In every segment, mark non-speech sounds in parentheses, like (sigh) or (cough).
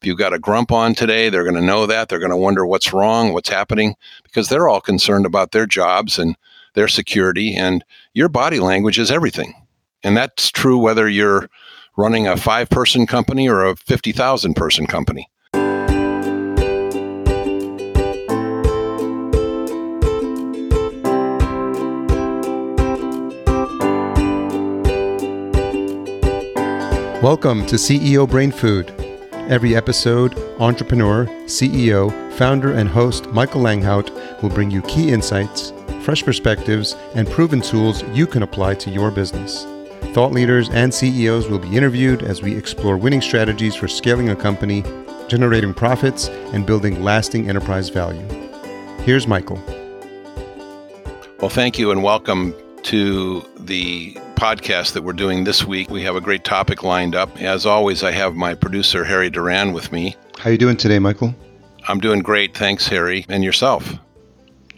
If you've got a grump on today, they're going to know that. They're going to wonder what's wrong, what's happening, because they're all concerned about their jobs and their security. And your body language is everything. And that's true whether you're running a five person company or a 50,000 person company. Welcome to CEO Brain Food. Every episode, entrepreneur, CEO, founder, and host Michael Langhout will bring you key insights, fresh perspectives, and proven tools you can apply to your business. Thought leaders and CEOs will be interviewed as we explore winning strategies for scaling a company, generating profits, and building lasting enterprise value. Here's Michael. Well, thank you and welcome to the podcast that we're doing this week. We have a great topic lined up. As always, I have my producer Harry Duran with me. How you doing today, Michael? I'm doing great, thanks, Harry. And yourself?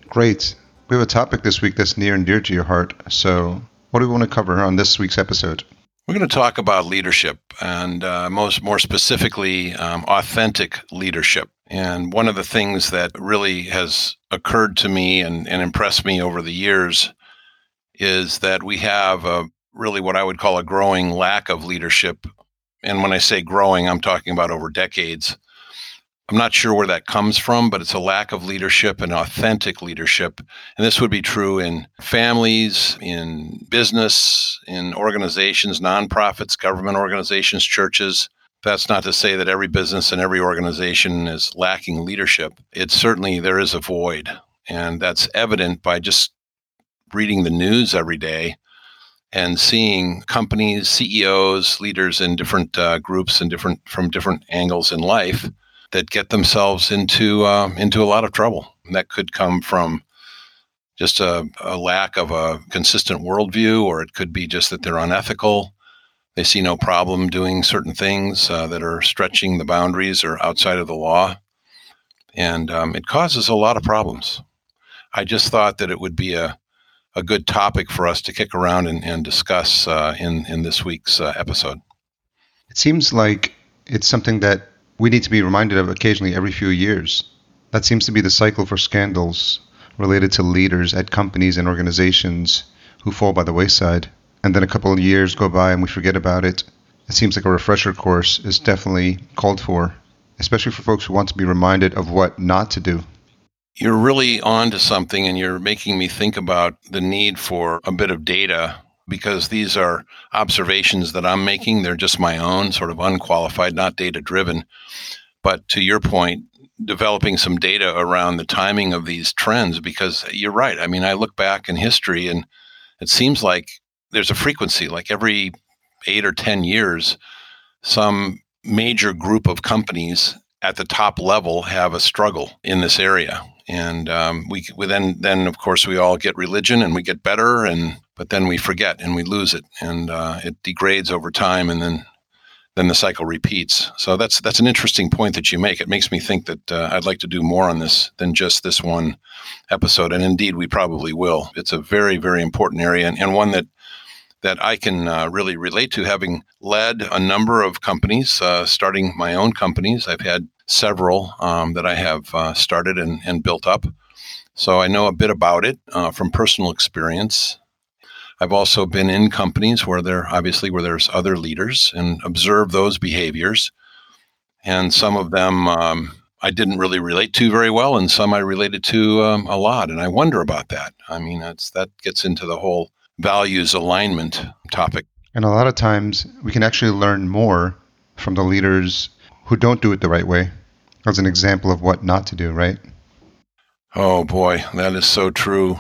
Great. We have a topic this week that's near and dear to your heart. So, what do we want to cover on this week's episode? We're going to talk about leadership, and uh, most more specifically, um, authentic leadership. And one of the things that really has occurred to me and, and impressed me over the years is that we have a really what I would call a growing lack of leadership. And when I say growing, I'm talking about over decades. I'm not sure where that comes from, but it's a lack of leadership and authentic leadership. And this would be true in families, in business, in organizations, nonprofits, government organizations, churches. That's not to say that every business and every organization is lacking leadership. It's certainly there is a void. And that's evident by just reading the news every day and seeing companies, CEOs, leaders in different uh, groups and different from different angles in life that get themselves into uh, into a lot of trouble. And that could come from just a, a, lack of a consistent worldview, or it could be just that they're unethical. They see no problem doing certain things uh, that are stretching the boundaries or outside of the law, and um, it causes a lot of problems. I just thought that it would be a a good topic for us to kick around and, and discuss uh, in in this week's uh, episode. It seems like it's something that we need to be reminded of occasionally every few years. That seems to be the cycle for scandals related to leaders at companies and organizations who fall by the wayside. And then a couple of years go by and we forget about it. It seems like a refresher course is definitely called for, especially for folks who want to be reminded of what not to do you're really on to something and you're making me think about the need for a bit of data because these are observations that I'm making. They're just my own, sort of unqualified, not data driven. But to your point, developing some data around the timing of these trends because you're right. I mean, I look back in history and it seems like there's a frequency, like every eight or 10 years, some major group of companies at the top level have a struggle in this area and um, we, we then then of course we all get religion and we get better and but then we forget and we lose it. And uh, it degrades over time and then then the cycle repeats. So that's that's an interesting point that you make. It makes me think that uh, i'd like to do more on this than just this one episode. And indeed we probably will. It's a very very important area and, and one that that I can uh, really relate to, having led a number of companies, uh, starting my own companies. I've had several um, that I have uh, started and, and, built up. So I know a bit about it uh, from personal experience. I've also been in companies where there obviously where there's other leaders and observe those behaviors. And some of them um, I didn't really relate to very well, and some I related to um, a lot. And I wonder about that. I mean, that gets into the whole values alignment topic. And a lot of times we can actually learn more from the leaders who don't do it the right way as an example of what not to do, right? Oh boy, that is so true.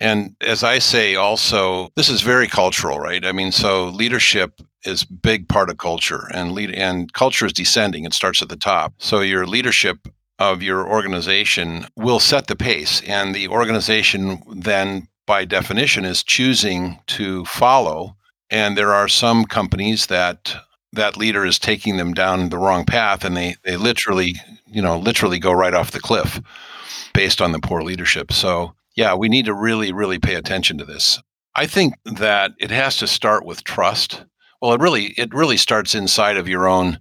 And as I say, also, this is very cultural, right? I mean, so leadership is big part of culture, and lead and culture is descending. It starts at the top. So your leadership of your organization will set the pace, and the organization then, by definition, is choosing to follow. And there are some companies that that leader is taking them down the wrong path and they, they literally, you know, literally go right off the cliff based on the poor leadership. So, yeah, we need to really, really pay attention to this. I think that it has to start with trust. Well, it really, it really starts inside of your own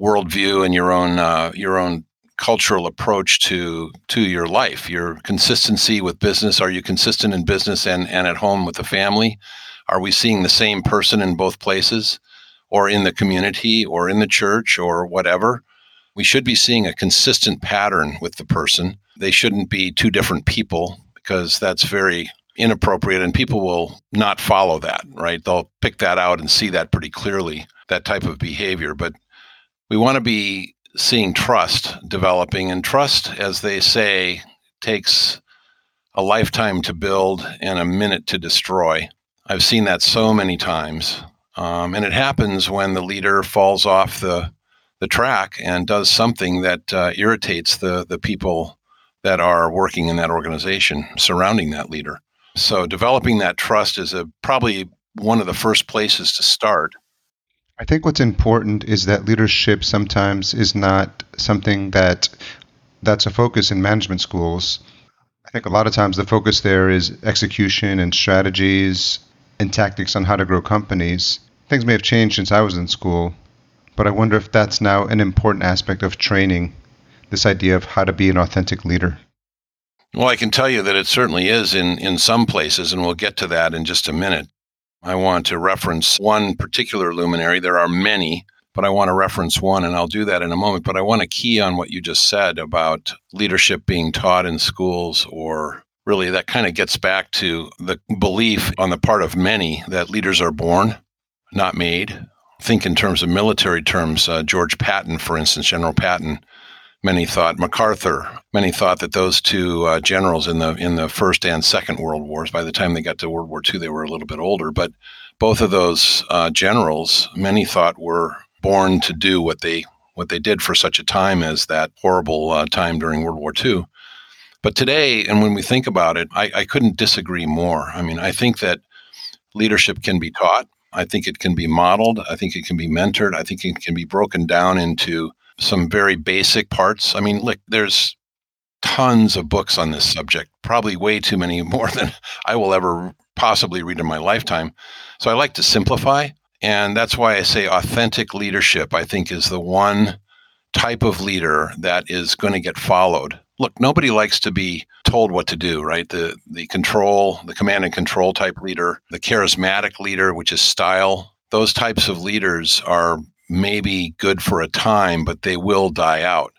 worldview and your own uh, your own cultural approach to to your life your consistency with business. Are you consistent in business and and at home with the family? Are we seeing the same person in both places or in the community or in the church or whatever? We should be seeing a consistent pattern with the person. They shouldn't be two different people because that's very inappropriate and people will not follow that right? They'll pick that out and see that pretty clearly that type of behavior. But we want to be seeing trust developing and trust as they say takes a lifetime to build and a minute to destroy. I've seen that so many times. Um, and it happens when the leader falls off the the track and does something that uh, irritates the the people that are working in that organization surrounding that leader. So developing that trust is a probably one of the first places to start. I think what's important is that leadership sometimes is not something that that's a focus in management schools. I think a lot of times the focus there is execution and strategies and tactics on how to grow companies. Things may have changed since I was in school, but I wonder if that's now an important aspect of training this idea of how to be an authentic leader. Well, I can tell you that it certainly is in, in some places, and we'll get to that in just a minute. I want to reference one particular luminary. There are many, but I want to reference one, and I'll do that in a moment. But I want to key on what you just said about leadership being taught in schools, or really that kind of gets back to the belief on the part of many that leaders are born, not made. Think in terms of military terms. Uh, George Patton, for instance, General Patton, Many thought MacArthur. Many thought that those two uh, generals in the in the first and second World Wars, by the time they got to World War II, they were a little bit older. But both of those uh, generals, many thought were born to do what they what they did for such a time as that horrible uh, time during World War II. But today, and when we think about it, I, I couldn't disagree more. I mean, I think that leadership can be taught. I think it can be modeled. I think it can be mentored. I think it can be broken down into some very basic parts. I mean, look, there's tons of books on this subject, probably way too many (laughs) more than I will ever possibly read in my lifetime. So I like to simplify. And that's why I say authentic leadership, I think, is the one type of leader that is going to get followed. Look, nobody likes to be told what to do, right? The the control, the command and control type leader, the charismatic leader, which is style. Those types of leaders are maybe good for a time, but they will die out.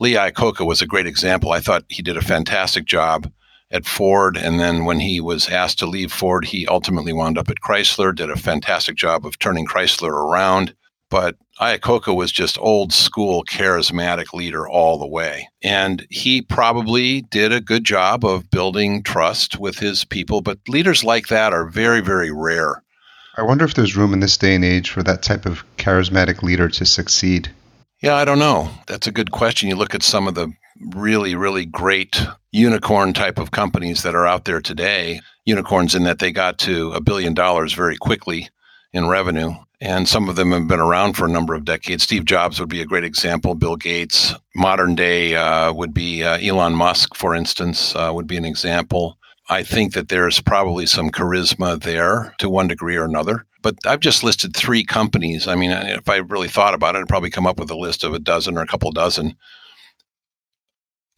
Lee Iacocca was a great example. I thought he did a fantastic job at Ford. And then when he was asked to leave Ford, he ultimately wound up at Chrysler, did a fantastic job of turning Chrysler around. But Iacocca was just old school, charismatic leader all the way. And he probably did a good job of building trust with his people. But leaders like that are very, very rare. I wonder if there's room in this day and age for that type of charismatic leader to succeed. Yeah, I don't know. That's a good question. You look at some of the really, really great unicorn type of companies that are out there today, unicorns in that they got to a billion dollars very quickly in revenue. And some of them have been around for a number of decades. Steve Jobs would be a great example. Bill Gates, modern day uh, would be uh, Elon Musk, for instance, uh, would be an example. I think that there's probably some charisma there to one degree or another. But I've just listed three companies. I mean, if I really thought about it, I'd probably come up with a list of a dozen or a couple dozen.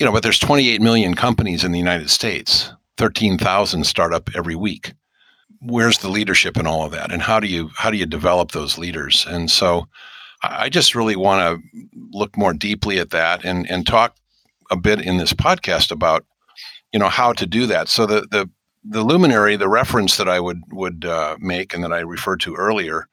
You know, but there's 28 million companies in the United States, 13,000 start up every week. Where's the leadership in all of that? And how do you how do you develop those leaders? And so I just really want to look more deeply at that and, and talk a bit in this podcast about you know how to do that. So the the the luminary, the reference that I would would uh, make and that I referred to earlier,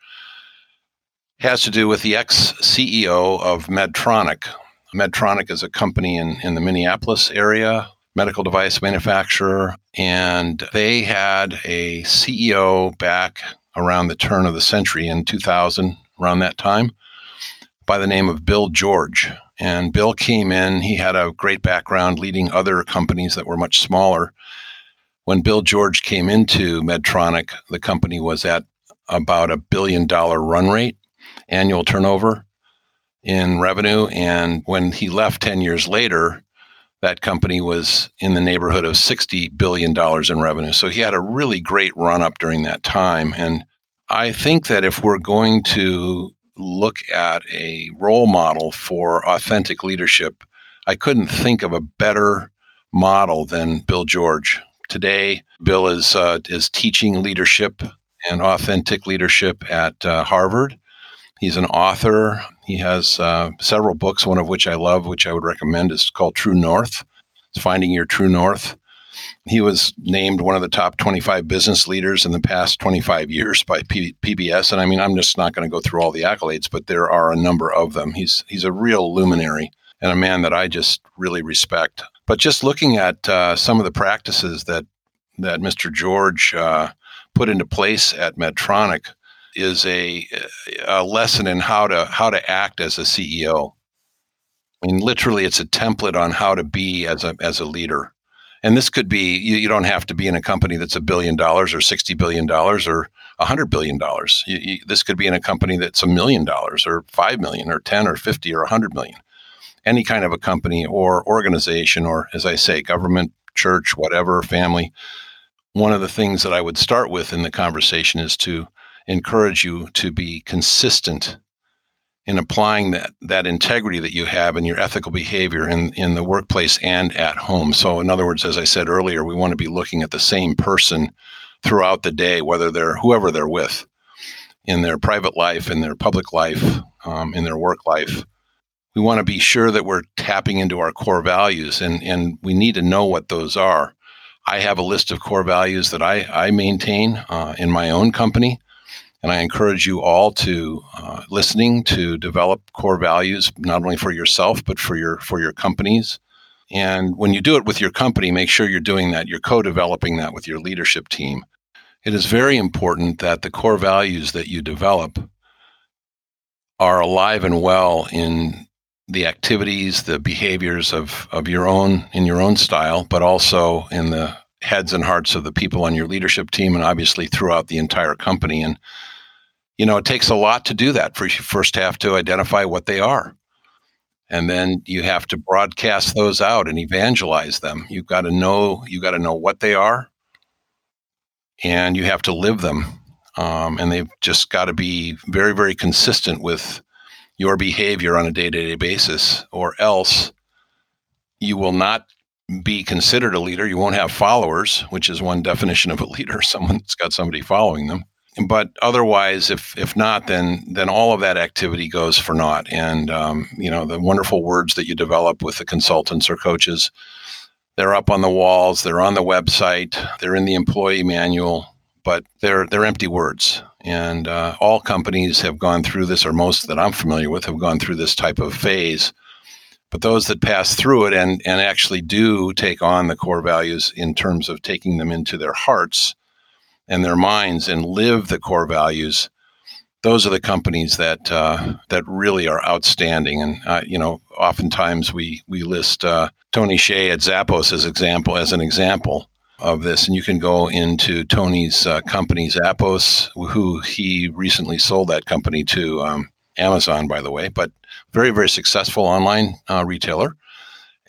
has to do with the ex CEO of Medtronic. Medtronic is a company in in the Minneapolis area, medical device manufacturer, and they had a CEO back around the turn of the century in 2000, around that time, by the name of Bill George. And Bill came in, he had a great background leading other companies that were much smaller. When Bill George came into Medtronic, the company was at about a billion dollar run rate, annual turnover in revenue. And when he left 10 years later, that company was in the neighborhood of $60 billion in revenue. So he had a really great run up during that time. And I think that if we're going to look at a role model for authentic leadership, I couldn't think of a better model than Bill George. Today, Bill is uh, is teaching leadership and authentic leadership at uh, Harvard. He's an author. He has uh, several books, one of which I love, which I would recommend, is called True North. It's Finding Your True North. He was named one of the top 25 business leaders in the past 25 years by P- PBS. And I mean, I'm just not going to go through all the accolades, but there are a number of them. He's he's a real luminary and a man that I just really respect. But just looking at uh, some of the practices that that Mr. George uh, put into place at Medtronic is a, a lesson in how to how to act as a CEO. I mean, literally, it's a template on how to be as a as a leader. And this could be you, you don't have to be in a company that's a billion dollars or sixty billion dollars or a hundred billion dollars. This could be in a company that's a million dollars or five million or ten or fifty or a hundred million. Any kind of a company or organization or, as I say, government, church, whatever, family. One of the things that I would start with in the conversation is to encourage you to be consistent in applying that that integrity that you have in your ethical behavior in, in the workplace and at home. So in other words, as I said earlier, we want to be looking at the same person throughout the day, whether they're whoever they're with, in their private life, in their public life, um, in their work life. We want to be sure that we're tapping into our core values and, and we need to know what those are. I have a list of core values that I, I maintain uh, in my own company. And I encourage you all to uh, listening to develop core values, not only for yourself, but for your, for your companies. And when you do it with your company, make sure you're doing that. You're co developing that with your leadership team. It is very important that the core values that you develop are alive and well in the activities, the behaviors of, of your own, in your own style, but also in the heads and hearts of the people on your leadership team and obviously throughout the entire company. And you know, it takes a lot to do that. First, you first have to identify what they are. And then you have to broadcast those out and evangelize them. You've got to know, you've got to know what they are and you have to live them. Um, and they've just got to be very, very consistent with your behavior on a day to day basis, or else you will not be considered a leader. You won't have followers, which is one definition of a leader (laughs) someone that's got somebody following them but otherwise, if if not, then then all of that activity goes for naught. And um, you know the wonderful words that you develop with the consultants or coaches, they're up on the walls, they're on the website, they're in the employee manual, but they're they're empty words. And uh, all companies have gone through this, or most that I'm familiar with have gone through this type of phase. But those that pass through it and and actually do take on the core values in terms of taking them into their hearts and their minds and live the core values, those are the companies that uh, that really are outstanding. And uh, you know, oftentimes we we list uh, Tony Hsieh at Zappos as example as an example of this. And you can go into Tony's uh, company Zappos, who he recently sold that company to um, Amazon, by the way, but very very successful online uh, retailer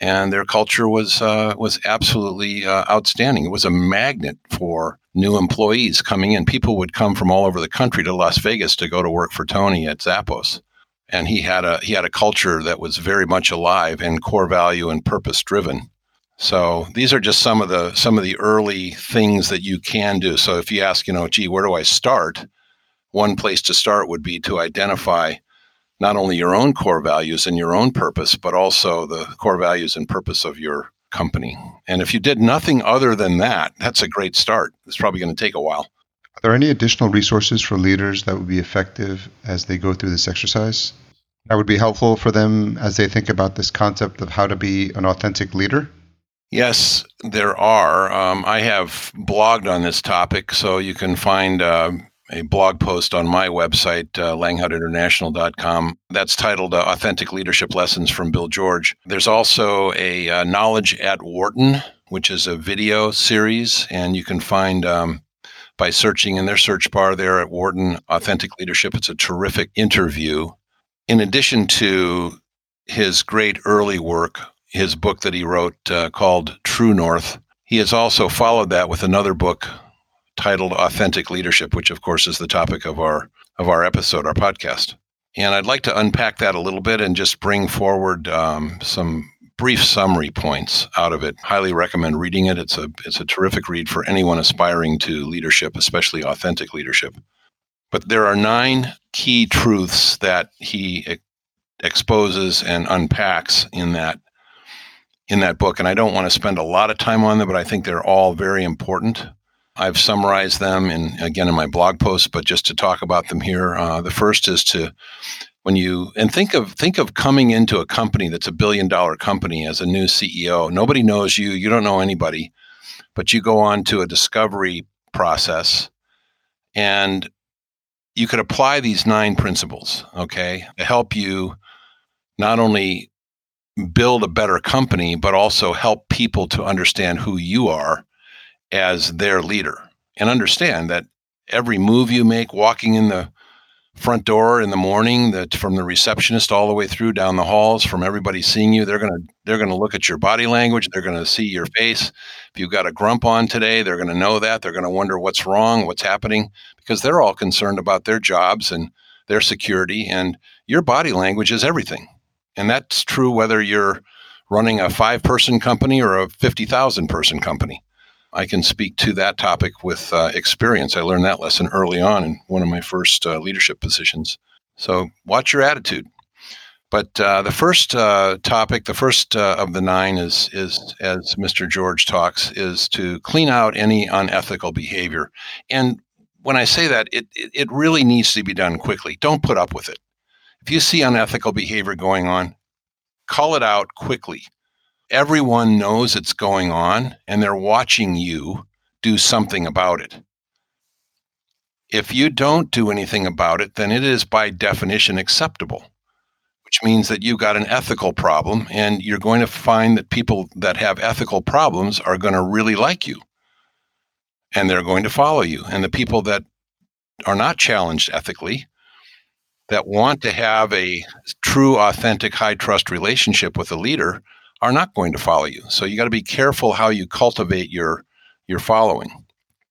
and their culture was uh, was absolutely uh, outstanding. It was a magnet for new employees coming in. People would come from all over the country to Las Vegas to go to work for Tony at Zappos, and he had a he had a culture that was very much alive and core value and purpose driven. So these are just some of the some of the early things that you can do. So if you ask, you know, gee, where do I start? One place to start would be to identify not only your own core values and your own purpose, but also the core values and purpose of your company. And if you did nothing other than that, that's a great start. It's probably going to take a while. Are there any additional resources for leaders that would be effective as they go through this exercise? That would be helpful for them as they think about this concept of how to be an authentic leader? Yes, there are. Um, I have blogged on this topic, so you can find uh, a blog post on my website, uh, langhoutinternational.com. That's titled uh, Authentic Leadership Lessons from Bill George. There's also a uh, Knowledge at Wharton, which is a video series, and you can find um, by searching in their search bar there at Wharton Authentic Leadership. It's a terrific interview. In addition to his great early work, his book that he wrote uh, called True North, he has also followed that with another book titled Authentic Leadership, which of course is the topic of our of our episode, our podcast. And I'd like to unpack that a little bit and just bring forward um, some brief summary points out of it. Highly recommend reading it. It's a it's a terrific read for anyone aspiring to leadership, especially authentic leadership. But there are nine key truths that he exposes and unpacks in that in that book, and I don't want to spend a lot of time on them, but I think they're all very important. I've summarized them in again in my blog post, but just to talk about them here, uh, the first is to when you and think of think of coming into a company that's a billion dollar company as a new CEO. Nobody knows you, you don't know anybody, but you go on to a discovery process and you could apply these nine principles, okay, to help you not only build a better company, but also help people to understand who you are as their leader. And understand that every move you make walking in the front door in the morning that from the receptionist all the way through down the halls from everybody seeing you they're going to they're going to look at your body language they're going to see your face. If you've got a grump on today they're going to know that they're going to wonder what's wrong what's happening because they're all concerned about their jobs and their security and your body language is everything. And that's true whether you're running a 5 person company or a 50,000 person company I can speak to that topic with uh, experience. I learned that lesson early on in one of my first uh, leadership positions. So watch your attitude. But uh, the first uh, topic, the first uh, of the nine, is is as Mr. George talks, is to clean out any unethical behavior. And when I say that, it it really needs to be done quickly. Don't put up with it. If you see unethical behavior going on, call it out quickly everyone knows it's going on and they're watching you do something about it. If you don't do anything about it, then it is by definition acceptable, which means that you've got an ethical problem and you're going to find that people that have ethical problems are going to really like you and they're going to follow you. And the people that are not challenged ethically, that want to have a true, authentic, high trust relationship with a leader, are not going to follow you. So you got to be careful how you cultivate your your following.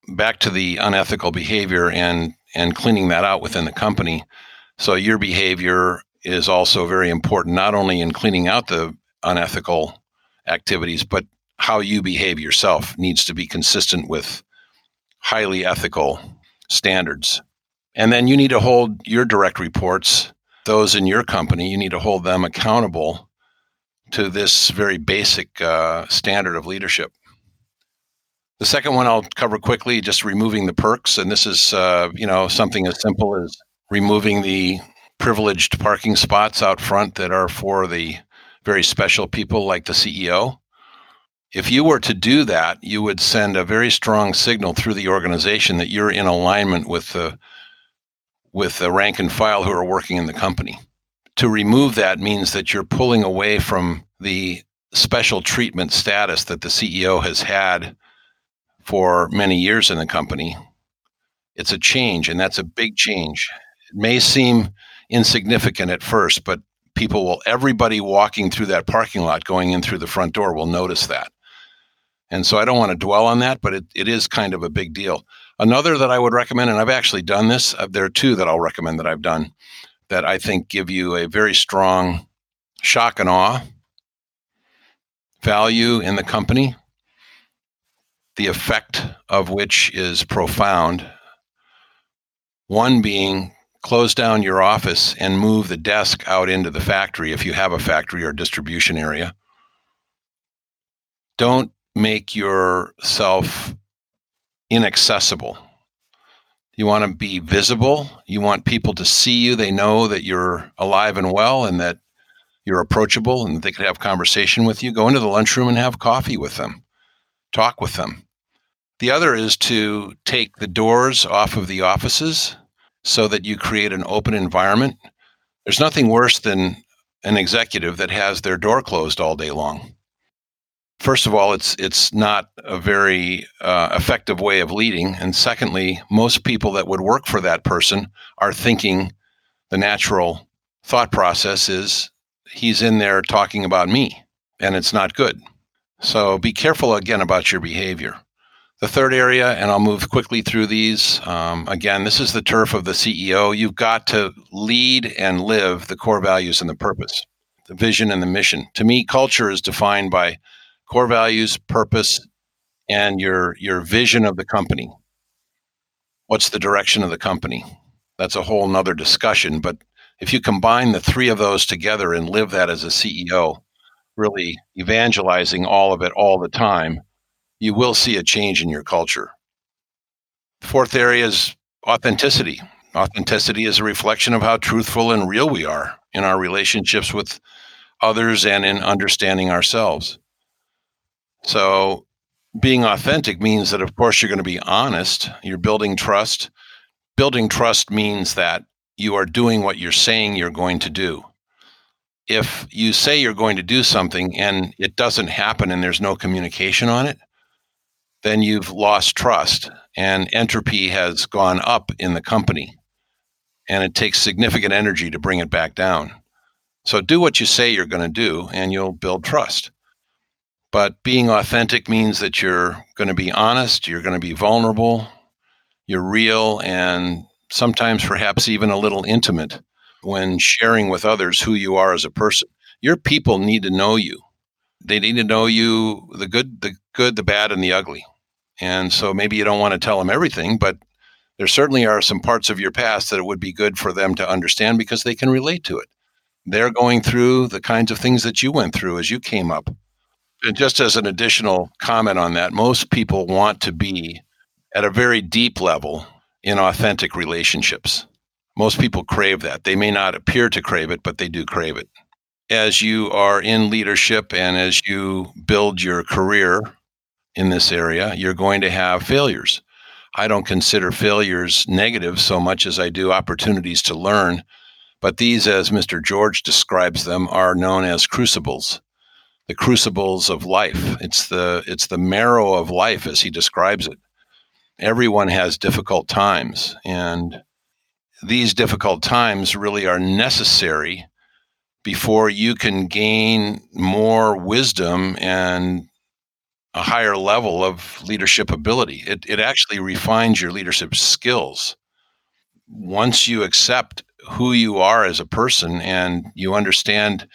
Back to the unethical behavior and and cleaning that out within the company. So your behavior is also very important, not only in cleaning out the unethical activities, but how you behave yourself needs to be consistent with highly ethical standards. And then you need to hold your direct reports, those in your company, you need to hold them accountable to this very basic uh, standard of leadership. The second one I'll cover quickly, just removing the perks, and this is uh, you know something as simple as removing the privileged parking spots out front that are for the very special people like the CEO. If you were to do that, you would send a very strong signal through the organization that you're in alignment with the with the rank and file who are working in the company to remove that means that you're pulling away from the special treatment status that the CEO has had for many years in the company. It's a change, and that's a big change. It may seem insignificant at first, but people will, everybody walking through that parking lot going in through the front door will notice that. And so I don't want to dwell on that, but it, it is kind of a big deal. Another that I would recommend, and I've actually done this, uh, there are two that I'll recommend that I've done that I think give you a very strong shock and awe value in the company, the effect of which is profound. One being close down your office and move the desk out into the factory if you have a factory or distribution area. Don't make yourself inaccessible you want to be visible. You want people to see you. They know that you're alive and well and that you're approachable and they could have conversation with you. Go into the lunchroom and have coffee with them. Talk with them. The other is to take the doors off of the offices so that you create an open environment. There's nothing worse than an executive that has their door closed all day long first of all, it's it's not a very uh, effective way of leading, and secondly, most people that would work for that person are thinking the natural thought process is he's in there talking about me, and it's not good. So be careful again about your behavior. The third area, and I'll move quickly through these. Um, again, this is the turf of the CEO. You've got to lead and live the core values and the purpose, the vision and the mission. To me, culture is defined by core values, purpose, and your your vision of the company. What's the direction of the company? That's a whole nother discussion. But if you combine the three of those together and live that as a CEO, really evangelizing all of it all the time, you will see a change in your culture. Fourth area is authenticity. Authenticity is a reflection of how truthful and real we are in our relationships with others and in understanding ourselves. So, being authentic means that, of course, you're going to be honest. You're building trust. Building trust means that you are doing what you're saying you're going to do. If you say you're going to do something and it doesn't happen and there's no communication on it, then you've lost trust and entropy has gone up in the company. And it takes significant energy to bring it back down. So do what you say you're going to do and you'll build trust. But being authentic means that you're going to be honest, you're going to be vulnerable, you're real, and sometimes perhaps even a little intimate when sharing with others who you are as a person. Your people need to know you. They need to know you the good, the good, the bad, and the ugly. And so maybe you don't want to tell them everything, but there certainly are some parts of your past that it would be good for them to understand because they can relate to it. They're going through the kinds of things that you went through as you came up. And just as an additional comment on that, most people want to be at a very deep level in authentic relationships. Most people crave that. They may not appear to crave it, but they do crave it. As you are in leadership and as you build your career in this area, you're going to have failures. I don't consider failures negative so much as I do opportunities to learn. But these, as Mr. George describes them, are known as crucibles, the crucibles of life. It's the it's the marrow of life, as he describes it. Everyone has difficult times, and these difficult times really are necessary before you can gain more wisdom and a higher level of leadership ability. It, it actually refines your leadership skills. Once you accept who you are as a person and you understand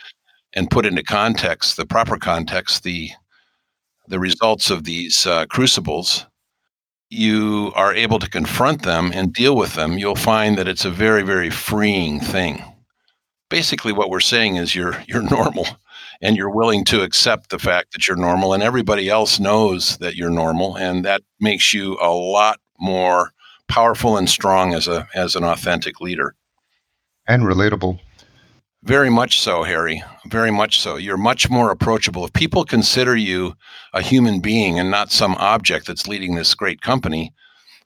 and put into context, the proper context, the the results of these uh, crucibles, you are able to confront them and deal with them. You'll find that it's a very, very freeing thing. Basically, what we're saying is you're (laughs) you're normal and you're willing to accept the fact that you're normal and everybody else knows that you're normal and that makes you a lot more powerful and strong as a as an authentic leader and relatable very much so harry very much so you're much more approachable if people consider you a human being and not some object that's leading this great company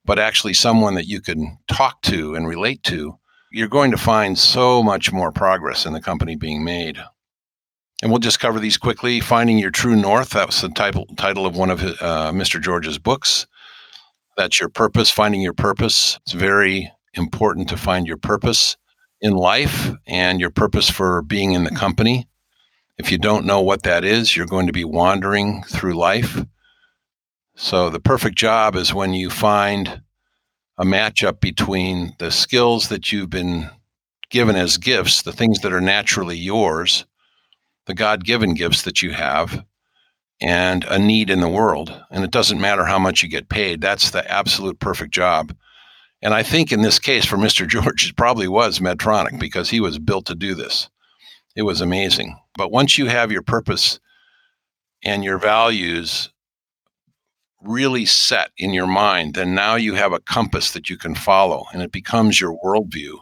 but actually someone that you can talk to and relate to you're going to find so much more progress in the company being made and we'll just cover these quickly. Finding Your True North, that was the title, title of one of his, uh, Mr. George's books. That's your purpose, finding your purpose. It's very important to find your purpose in life and your purpose for being in the company. If you don't know what that is, you're going to be wandering through life. So, the perfect job is when you find a matchup between the skills that you've been given as gifts, the things that are naturally yours, the God given gifts that you have and a need in the world. And it doesn't matter how much you get paid. That's the absolute perfect job. And I think in this case for Mr. George, it probably was Medtronic because he was built to do this. It was amazing. But once you have your purpose and your values really set in your mind, then now you have a compass that you can follow and it becomes your worldview.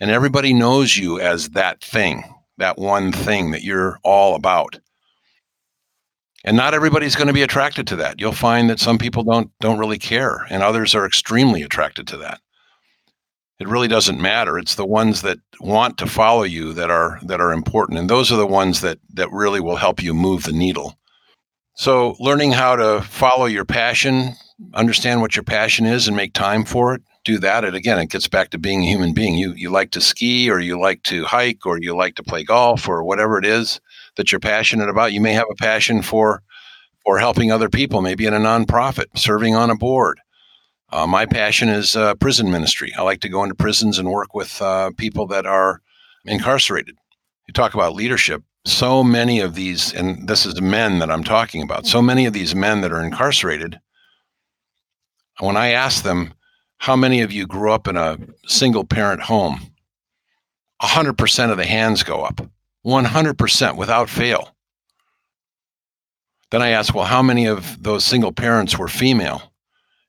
And everybody knows you as that thing that one thing that you're all about. And not everybody's going to be attracted to that. You'll find that some people don't don't really care and others are extremely attracted to that. It really doesn't matter. It's the ones that want to follow you that are that are important and those are the ones that that really will help you move the needle. So learning how to follow your passion, understand what your passion is and make time for it do that and again it gets back to being a human being you you like to ski or you like to hike or you like to play golf or whatever it is that you're passionate about you may have a passion for for helping other people, maybe in a nonprofit, serving on a board. Uh, my passion is uh, prison ministry. I like to go into prisons and work with uh, people that are incarcerated. You talk about leadership. So many of these, and this is men that I'm talking about, so many of these men that are incarcerated, when I ask them, how many of you grew up in a single parent home? 100% of the hands go up, 100% without fail. Then I ask, well, how many of those single parents were female?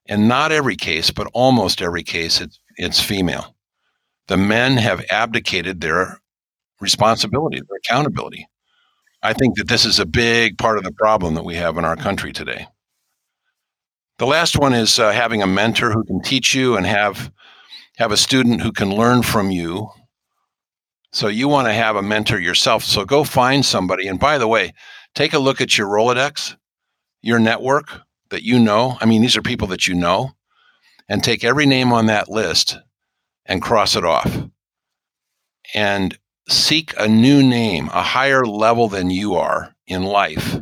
And not every case, but almost every case, it's, it's female. The men have abdicated their responsibility, their accountability. I think that this is a big part of the problem that we have in our country today. The last one is uh, having a mentor who can teach you and have have a student who can learn from you. So you want to have a mentor yourself. So go find somebody. And by the way, take a look at your Rolodex, your network that you know. I mean, these are people that you know, and take every name on that list and cross it off. And seek a new name, a higher level than you are in life,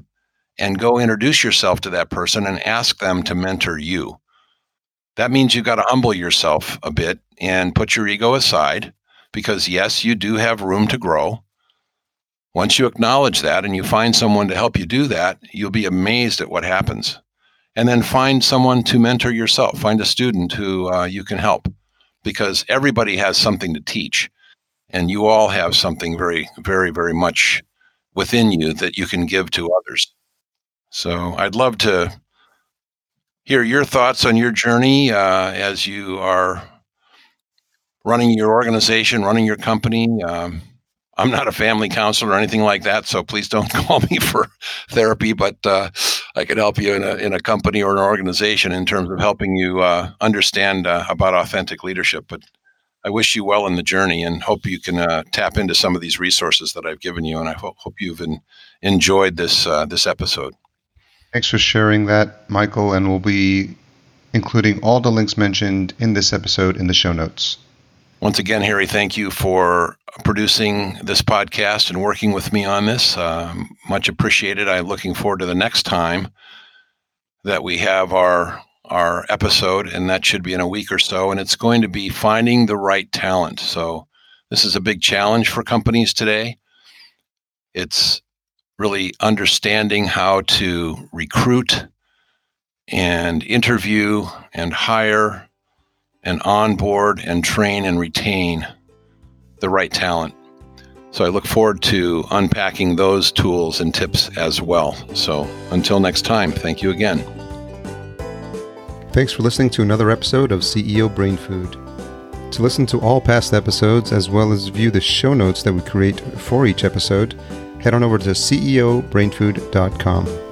and go introduce yourself to that person and ask them to mentor you. That means you've got to humble yourself a bit and put your ego aside because, yes, you do have room to grow. Once you acknowledge that and you find someone to help you do that, you'll be amazed at what happens. And then find someone to mentor yourself, find a student who uh, you can help because everybody has something to teach. And you all have something very, very, very much within you that you can give to others. So I'd love to hear your thoughts on your journey uh, as you are running your organization, running your company. Um, I'm not a family counselor or anything like that, so please don't (laughs) call me for therapy. But uh, I could help you in a in a company or an organization in terms of helping you uh, understand uh, about authentic leadership. But I wish you well in the journey and hope you can uh, tap into some of these resources that I've given you. And I ho- hope you've in, enjoyed this uh, this episode. Thanks for sharing that, Michael. And we'll be including all the links mentioned in this episode in the show notes. Once again, Harry, thank you for producing this podcast and working with me on this. Uh, much appreciated. I'm looking forward to the next time that we have our our episode, and that should be in a week or so. And it's going to be finding the right talent. So this is a big challenge for companies today. It's really understanding how to recruit and interview and hire and onboard and train and retain the right talent. So I look forward to unpacking those tools and tips as well. So until next time, thank you again. Thanks for listening to another episode of CEO Brain Food. To listen to all past episodes as well as view the show notes that we create for each episode, head on over to ceobrainfood.com.